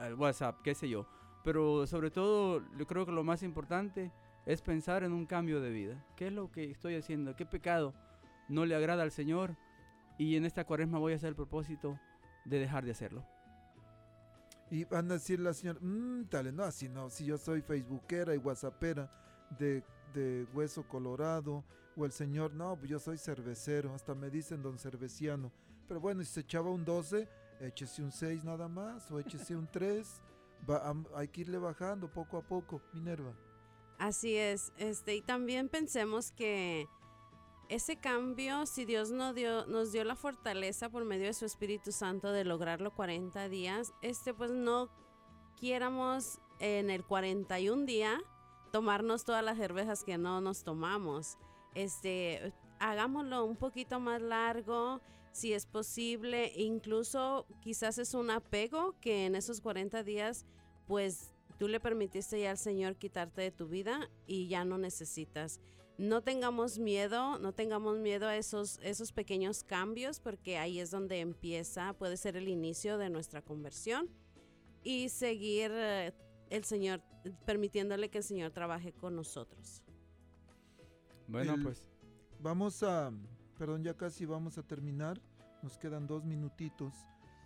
el WhatsApp, qué sé yo. Pero sobre todo, yo creo que lo más importante es pensar en un cambio de vida. ¿Qué es lo que estoy haciendo? ¿Qué pecado no le agrada al Señor? Y en esta cuaresma voy a hacer el propósito de dejar de hacerlo. Y van a decir la señora, mmm, tal, no, así no, si yo soy facebookera y whatsappera de, de hueso colorado, o el señor, no, pues yo soy cervecero, hasta me dicen don cerveciano. Pero bueno, si se echaba un 12, échese un 6 nada más, o échese un 3, va, am- hay que irle bajando poco a poco, Minerva. Así es, este, y también pensemos que ese cambio, si Dios nos dio, nos dio la fortaleza por medio de su Espíritu Santo de lograrlo 40 días, este pues no quiéramos en el 41 día tomarnos todas las cervezas que no nos tomamos. Este, hagámoslo un poquito más largo, si es posible, incluso quizás es un apego que en esos 40 días pues tú le permitiste ya al Señor quitarte de tu vida y ya no necesitas. No tengamos miedo, no tengamos miedo a esos, esos pequeños cambios porque ahí es donde empieza, puede ser el inicio de nuestra conversión y seguir eh, el Señor, permitiéndole que el Señor trabaje con nosotros. Bueno, El- pues Vamos a, perdón, ya casi vamos a terminar, nos quedan dos minutitos,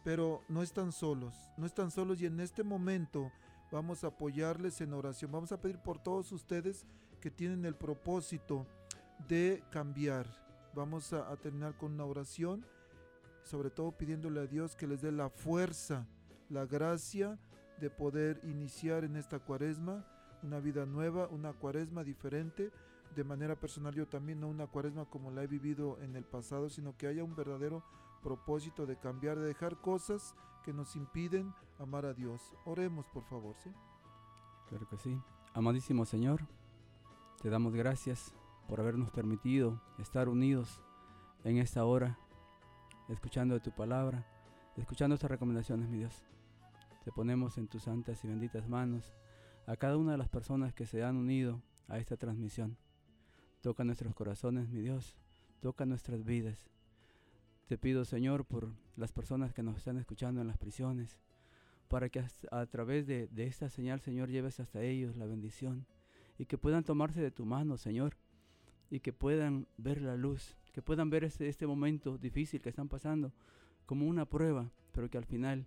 pero no están solos, no están solos y en este momento vamos a apoyarles en oración, vamos a pedir por todos ustedes que tienen el propósito de cambiar. Vamos a, terminar con una oración, sobre todo pidiéndole a Dios que les dé la fuerza, la gracia de poder iniciar en esta cuaresma una vida nueva, una cuaresma diferente de manera personal yo también, no una cuaresma como la he vivido en el pasado, sino que haya un verdadero propósito de cambiar, de dejar cosas que nos impiden amar a Dios. Oremos, por favor, ¿sí? Claro que sí. Amadísimo Señor, te damos gracias por habernos permitido estar unidos en esta hora, escuchando tu palabra, escuchando estas recomendaciones, mi Dios. Te ponemos en tus santas y benditas manos a cada una de las personas que se han unido a esta transmisión. Toca nuestros corazones, mi Dios. Toca nuestras vidas. Te pido, Señor, por las personas que nos están escuchando en las prisiones, para que a través de, de esta señal, Señor, lleves hasta ellos la bendición y que puedan tomarse de tu mano, Señor, y que puedan ver la luz, que puedan ver este, este momento difícil que están pasando como una prueba, pero que al final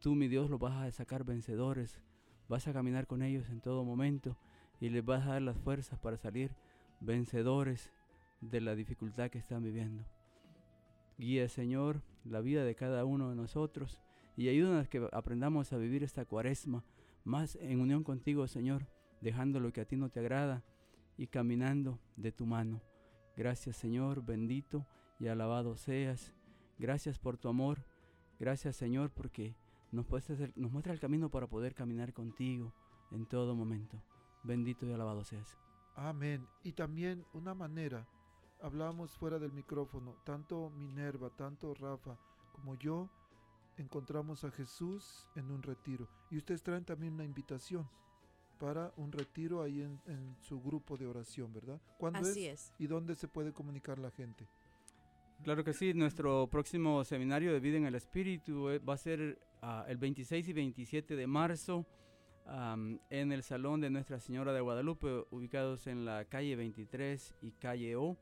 tú, mi Dios, los vas a sacar vencedores, vas a caminar con ellos en todo momento y les vas a dar las fuerzas para salir vencedores de la dificultad que están viviendo. Guía, Señor, la vida de cada uno de nosotros y ayúdanos que aprendamos a vivir esta cuaresma más en unión contigo, Señor, dejando lo que a ti no te agrada y caminando de tu mano. Gracias, Señor, bendito y alabado seas. Gracias por tu amor. Gracias, Señor, porque nos, puedes nos muestra el camino para poder caminar contigo en todo momento. Bendito y alabado seas. Amén. Y también una manera, hablábamos fuera del micrófono, tanto Minerva, tanto Rafa como yo encontramos a Jesús en un retiro. Y ustedes traen también una invitación para un retiro ahí en, en su grupo de oración, ¿verdad? ¿Cuándo Así es. ¿Y dónde se puede comunicar la gente? Claro que sí, nuestro próximo seminario de vida en el Espíritu eh, va a ser ah, el 26 y 27 de marzo en el Salón de Nuestra Señora de Guadalupe, ubicados en la calle 23 y calle O.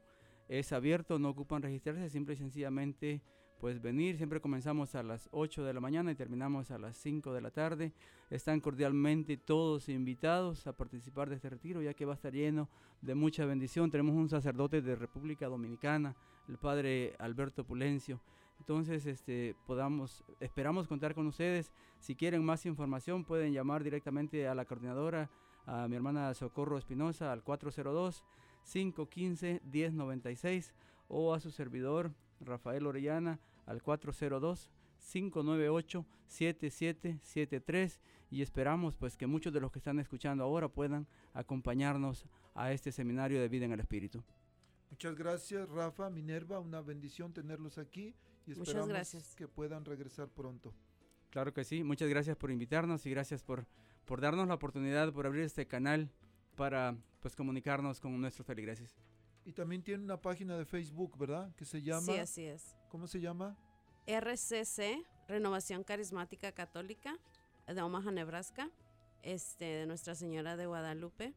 Es abierto, no ocupan registrarse, simple y sencillamente pues venir. Siempre comenzamos a las 8 de la mañana y terminamos a las 5 de la tarde. Están cordialmente todos invitados a participar de este retiro, ya que va a estar lleno de mucha bendición. Tenemos un sacerdote de República Dominicana, el padre Alberto Pulencio. Entonces, este, podamos, esperamos contar con ustedes. Si quieren más información, pueden llamar directamente a la coordinadora, a mi hermana Socorro Espinosa, al 402-515-1096 o a su servidor, Rafael Orellana, al 402-598-7773 y esperamos pues que muchos de los que están escuchando ahora puedan acompañarnos a este seminario de vida en el Espíritu. Muchas gracias, Rafa, Minerva, una bendición tenerlos aquí y esperamos gracias. que puedan regresar pronto. Claro que sí, muchas gracias por invitarnos y gracias por, por darnos la oportunidad, por abrir este canal para pues comunicarnos con nuestros feligreses. Y también tiene una página de Facebook, ¿verdad? Que se llama... Sí, así es. ¿Cómo se llama? RCC, Renovación Carismática Católica, de Omaha, Nebraska, este, de Nuestra Señora de Guadalupe.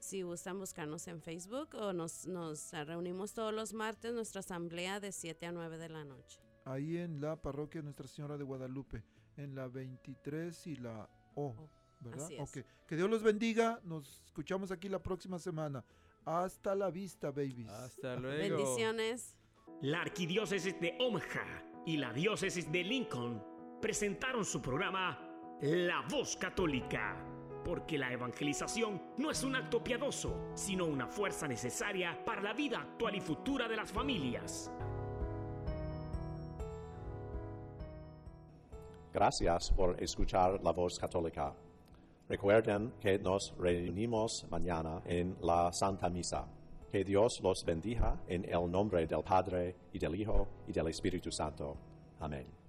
Si gustan buscarnos en Facebook o nos, nos reunimos todos los martes, nuestra asamblea de 7 a 9 de la noche. Ahí en la parroquia Nuestra Señora de Guadalupe, en la 23 y la O, ¿verdad? así es. Ok. Que Dios los bendiga. Nos escuchamos aquí la próxima semana. Hasta la vista, babies. Hasta luego. Bendiciones. La Arquidiócesis de Omaha y la Diócesis de Lincoln presentaron su programa La Voz Católica, porque la evangelización no es un acto piadoso, sino una fuerza necesaria para la vida actual y futura de las familias. Gracias por escuchar la voz católica. Recuerden que nos reunimos mañana en la Santa Misa. Que Dios los bendiga en el nombre del Padre y del Hijo y del Espíritu Santo. Amén.